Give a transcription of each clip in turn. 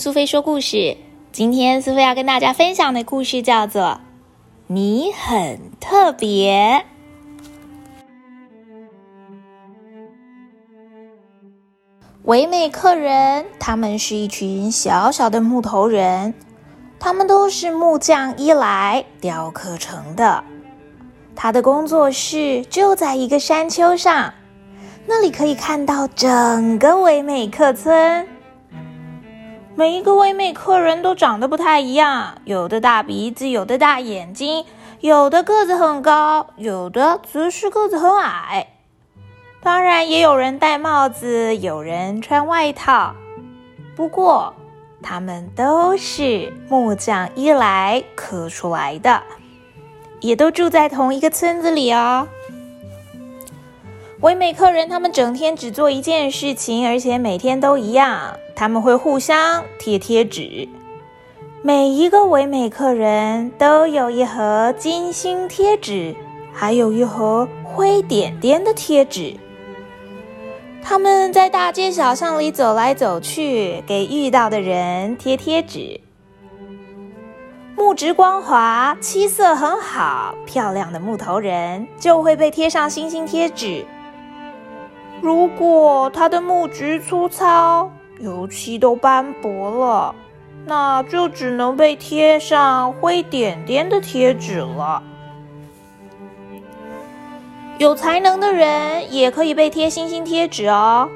苏菲说故事。今天苏菲要跟大家分享的故事叫做《你很特别》。唯美客人，他们是一群小小的木头人，他们都是木匠伊莱雕刻成的。他的工作室就在一个山丘上，那里可以看到整个唯美客村。每一个唯美客人都长得不太一样，有的大鼻子，有的大眼睛，有的个子很高，有的则是个子很矮。当然，也有人戴帽子，有人穿外套。不过，他们都是木匠伊莱刻出来的，也都住在同一个村子里哦。唯美客人，他们整天只做一件事情，而且每天都一样。他们会互相贴贴纸。每一个唯美客人都有一盒金星贴纸，还有一盒灰点点的贴纸。他们在大街小巷里走来走去，给遇到的人贴贴纸。木质光滑、漆色很好、漂亮的木头人就会被贴上星星贴纸。如果它的木质粗糙，油漆都斑驳了，那就只能被贴上灰点点的贴纸了。有才能的人也可以被贴星星贴纸哦。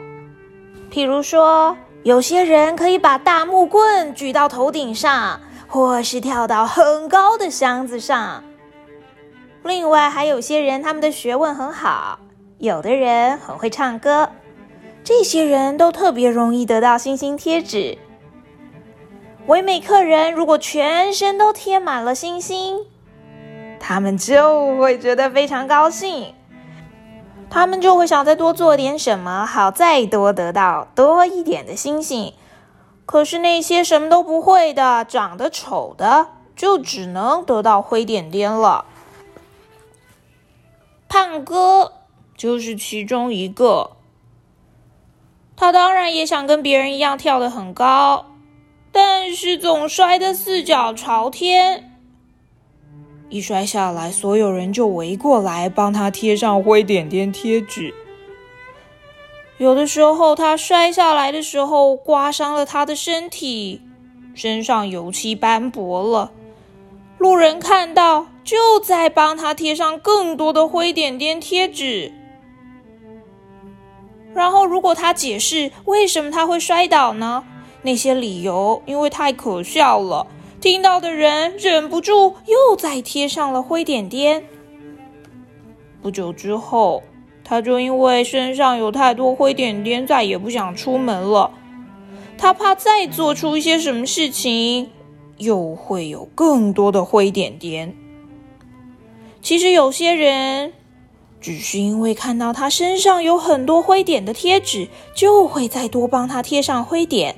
譬如说，有些人可以把大木棍举到头顶上，或是跳到很高的箱子上。另外，还有些人他们的学问很好。有的人很会唱歌，这些人都特别容易得到星星贴纸。唯美客人如果全身都贴满了星星，他们就会觉得非常高兴，他们就会想再多做点什么，好再多得到多一点的星星。可是那些什么都不会的、长得丑的，就只能得到灰点点了。胖哥。就是其中一个，他当然也想跟别人一样跳得很高，但是总摔得四脚朝天。一摔下来，所有人就围过来帮他贴上灰点点贴纸。有的时候，他摔下来的时候刮伤了他的身体，身上油漆斑驳了。路人看到，就在帮他贴上更多的灰点点贴纸。然后，如果他解释为什么他会摔倒呢？那些理由因为太可笑了，听到的人忍不住又再贴上了灰点点。不久之后，他就因为身上有太多灰点点，再也不想出门了。他怕再做出一些什么事情，又会有更多的灰点点。其实有些人。只是因为看到他身上有很多灰点的贴纸，就会再多帮他贴上灰点，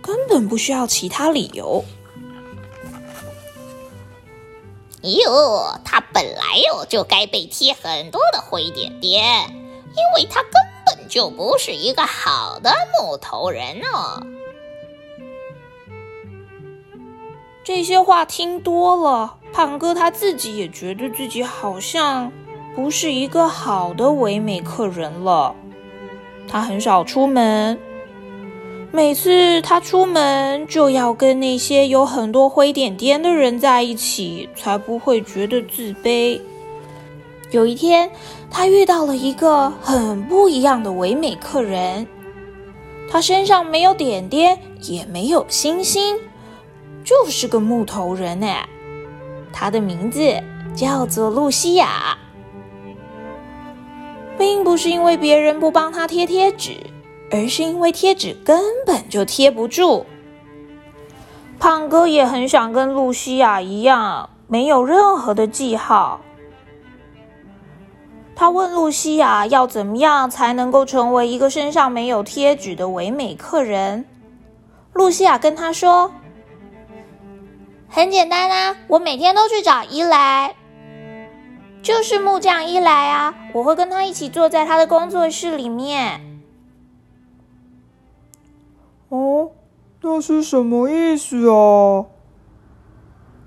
根本不需要其他理由。哟，他本来哟就该被贴很多的灰点点，因为他根本就不是一个好的木头人哦。这些话听多了，胖哥他自己也觉得自己好像。不是一个好的唯美客人了。他很少出门，每次他出门就要跟那些有很多灰点点的人在一起，才不会觉得自卑。有一天，他遇到了一个很不一样的唯美客人。他身上没有点点，也没有星星，就是个木头人哎。他的名字叫做露西亚。并不是因为别人不帮他贴贴纸，而是因为贴纸根本就贴不住。胖哥也很想跟露西亚一样，没有任何的记号。他问露西亚要怎么样才能够成为一个身上没有贴纸的唯美客人。露西亚跟他说：“很简单啊，我每天都去找伊莱。”就是木匠一来啊，我会跟他一起坐在他的工作室里面。哦，那是什么意思啊？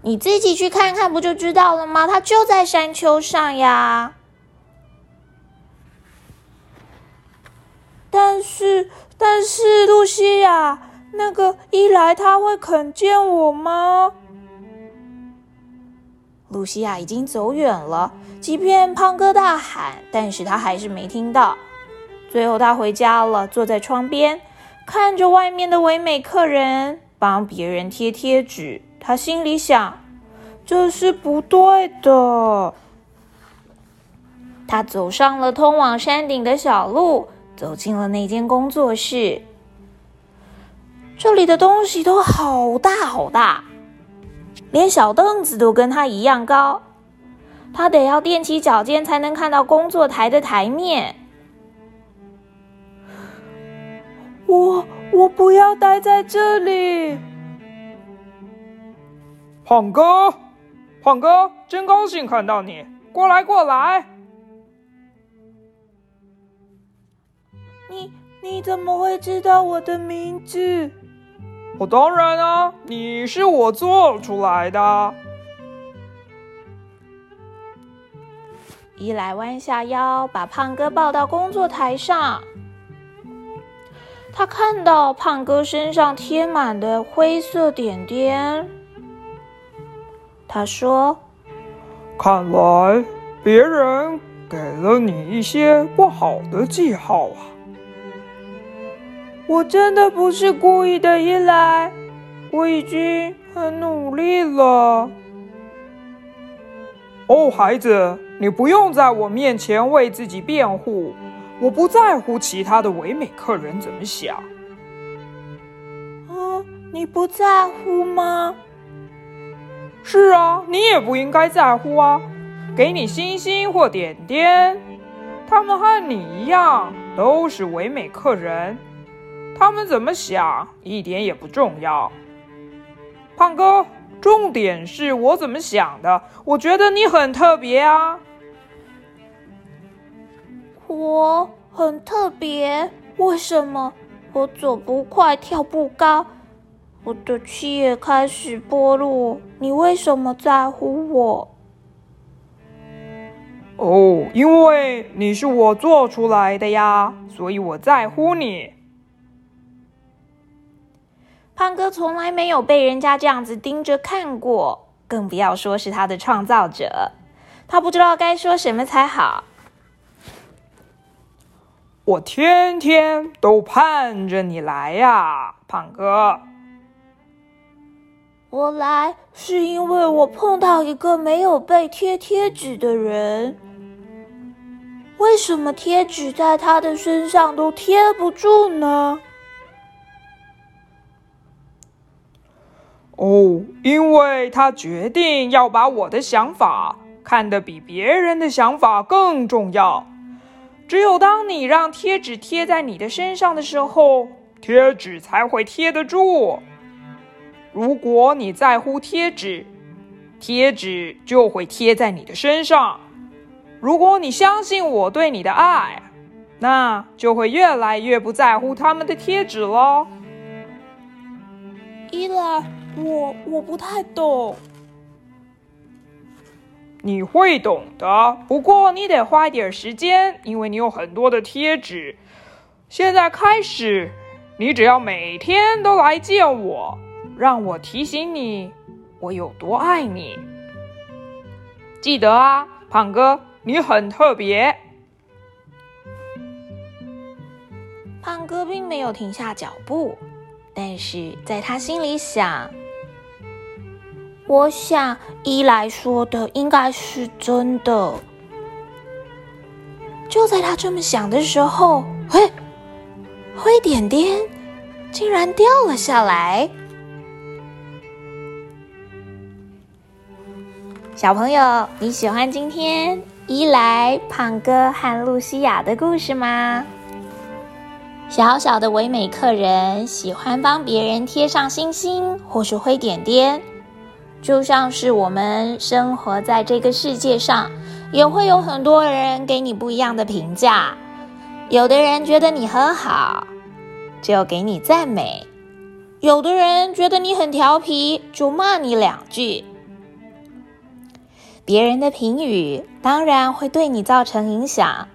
你自己去看看不就知道了吗？他就在山丘上呀。但是，但是，露西亚，那个伊莱他会肯见我吗？露西亚已经走远了，即便胖哥大喊，但是他还是没听到。最后，他回家了，坐在窗边，看着外面的唯美客人帮别人贴贴纸。他心里想：“这是不对的。”他走上了通往山顶的小路，走进了那间工作室。这里的东西都好大好大，连小凳子都跟他一样高。他得要踮起脚尖才能看到工作台的台面。我我不要待在这里。胖哥，胖哥，真高兴看到你！过来，过来。你你怎么会知道我的名字？我当然啊，你是我做出来的。伊莱弯下腰，把胖哥抱到工作台上。他看到胖哥身上贴满的灰色点点。他说：“看来别人给了你一些不好的记号啊！我真的不是故意的，伊莱，我已经很努力了。哦，孩子，你不用在我面前为自己辩护，我不在乎其他的唯美客人怎么想。啊，你不在乎吗？”是啊，你也不应该在乎啊！给你星星或点点，他们和你一样都是唯美客人，他们怎么想一点也不重要。胖哥，重点是我怎么想的。我觉得你很特别啊！我很特别？为什么？我走不快，跳不高。我的气也开始剥落，你为什么在乎我？哦，因为你是我做出来的呀，所以我在乎你。胖哥从来没有被人家这样子盯着看过，更不要说是他的创造者，他不知道该说什么才好。我天天都盼着你来呀，胖哥。我来是因为我碰到一个没有被贴贴纸的人。为什么贴纸在他的身上都贴不住呢？哦，因为他决定要把我的想法看得比别人的想法更重要。只有当你让贴纸贴在你的身上的时候，贴纸才会贴得住。如果你在乎贴纸，贴纸就会贴在你的身上。如果你相信我对你的爱，那就会越来越不在乎他们的贴纸了。伊拉，我我不太懂。你会懂的，不过你得花一点时间，因为你有很多的贴纸。现在开始，你只要每天都来见我。让我提醒你，我有多爱你。记得啊，胖哥，你很特别。胖哥并没有停下脚步，但是在他心里想：我想伊莱说的应该是真的。就在他这么想的时候，嘿，灰点点竟然掉了下来。小朋友，你喜欢今天伊莱、胖哥和露西亚的故事吗？小小的唯美客人喜欢帮别人贴上星星或是灰点点，就像是我们生活在这个世界上，也会有很多人给你不一样的评价。有的人觉得你很好，就给你赞美；有的人觉得你很调皮，就骂你两句。别人的评语当然会对你造成影响，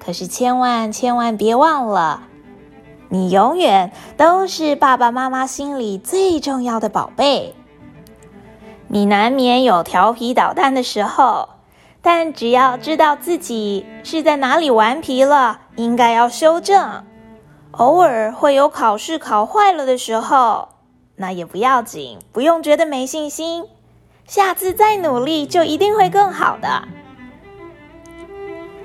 可是千万千万别忘了，你永远都是爸爸妈妈心里最重要的宝贝。你难免有调皮捣蛋的时候，但只要知道自己是在哪里顽皮了，应该要修正。偶尔会有考试考坏了的时候，那也不要紧，不用觉得没信心，下次再努力就一定会更好的。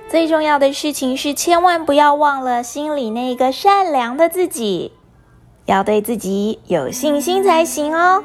最重要的事情是，千万不要忘了心里那个善良的自己，要对自己有信心才行哦。